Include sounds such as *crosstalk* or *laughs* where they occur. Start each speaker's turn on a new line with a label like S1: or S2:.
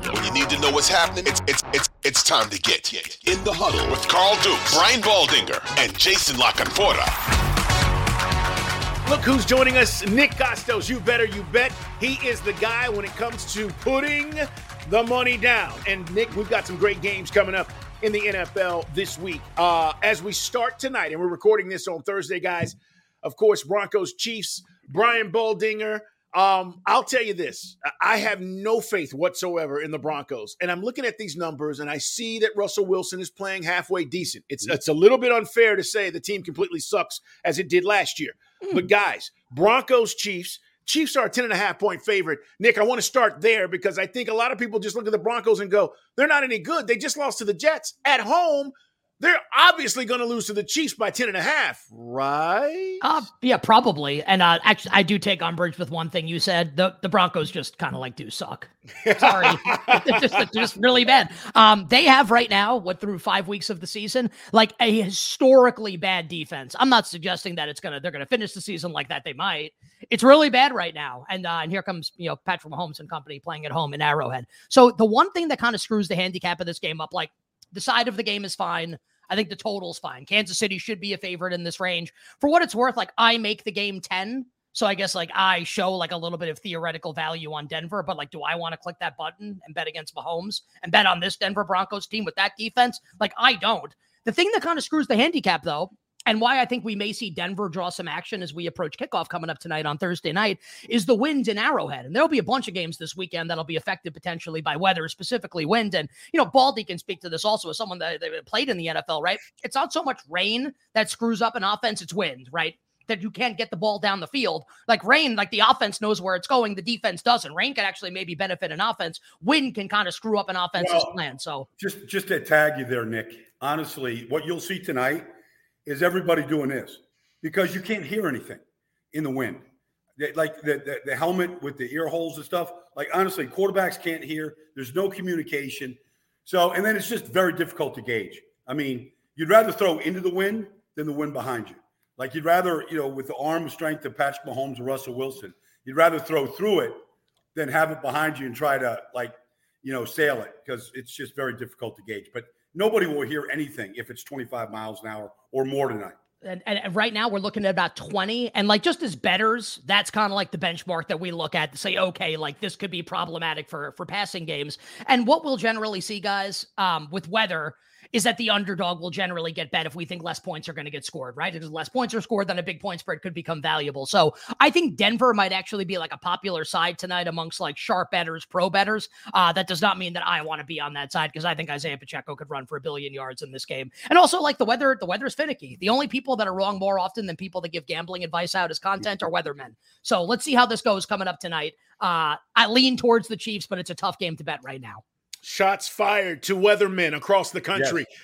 S1: When you need to know what's happening, it's it's it's it's time to get in the huddle with Carl Dukes, Brian Baldinger, and Jason La Canfora.
S2: Look who's joining us, Nick Kostos. You better, you bet. He is the guy when it comes to putting the money down. And Nick, we've got some great games coming up in the NFL this week. Uh, as we start tonight, and we're recording this on Thursday, guys. Of course, Broncos, Chiefs, Brian Baldinger. Um, I'll tell you this: I have no faith whatsoever in the Broncos, and I'm looking at these numbers, and I see that Russell Wilson is playing halfway decent. It's it's a little bit unfair to say the team completely sucks as it did last year, but guys, Broncos, Chiefs. Chiefs are a 10 and a half point favorite. Nick, I want to start there because I think a lot of people just look at the Broncos and go, they're not any good. They just lost to the Jets at home. They're obviously going to lose to the Chiefs by 10 and a half, right?
S3: Uh, yeah, probably. And uh, actually, I do take umbrage with one thing you said. The the Broncos just kind of like do suck. Sorry, *laughs* *laughs* it's just just really bad. Um, they have right now, what through five weeks of the season, like a historically bad defense. I'm not suggesting that it's gonna they're gonna finish the season like that. They might. It's really bad right now. And uh, and here comes you know Patrick Mahomes and company playing at home in Arrowhead. So the one thing that kind of screws the handicap of this game up, like the side of the game is fine. I think the total's fine. Kansas City should be a favorite in this range. For what it's worth, like I make the game 10. So I guess like I show like a little bit of theoretical value on Denver, but like, do I want to click that button and bet against Mahomes and bet on this Denver Broncos team with that defense? Like, I don't. The thing that kind of screws the handicap though, and why I think we may see Denver draw some action as we approach kickoff coming up tonight on Thursday night is the wind in Arrowhead. And there'll be a bunch of games this weekend that'll be affected potentially by weather, specifically wind. And, you know, Baldy can speak to this also as someone that, that played in the NFL, right? It's not so much rain that screws up an offense, it's wind, right? That you can't get the ball down the field. Like rain, like the offense knows where it's going, the defense doesn't. Rain can actually maybe benefit an offense. Wind can kind of screw up an offense's
S4: Well,
S3: plan. So
S4: Just just to tag you there, Nick. Honestly, what you'll see tonight is everybody doing this because you can't hear anything in the wind. Like the, the, the helmet with the ear holes and stuff. Like honestly, quarterbacks can't hear. There's no communication. So and then it's just very difficult to gauge. I mean, you'd rather throw into the wind than the wind behind you. Like you'd rather, you know, with the arm strength of Patrick Mahomes or Russell Wilson, you'd rather throw through it than have it behind you and try to like, you know, sail it because it's just very difficult to gauge. But nobody will hear anything if it's 25 miles an hour or more tonight.
S3: and, and right now we're looking at about 20 and like just as betters that's kind of like the benchmark that we look at to say okay like this could be problematic for for passing games and what we'll generally see guys um with weather is that the underdog will generally get bet if we think less points are going to get scored, right? Because less points are scored, then a big point spread could become valuable. So I think Denver might actually be like a popular side tonight amongst like sharp betters, pro betters. Uh, that does not mean that I want to be on that side because I think Isaiah Pacheco could run for a billion yards in this game. And also like the weather, the weather is finicky. The only people that are wrong more often than people that give gambling advice out as content are weathermen. So let's see how this goes coming up tonight. Uh, I lean towards the Chiefs, but it's a tough game to bet right now.
S2: Shots fired to weathermen across the country. Yes.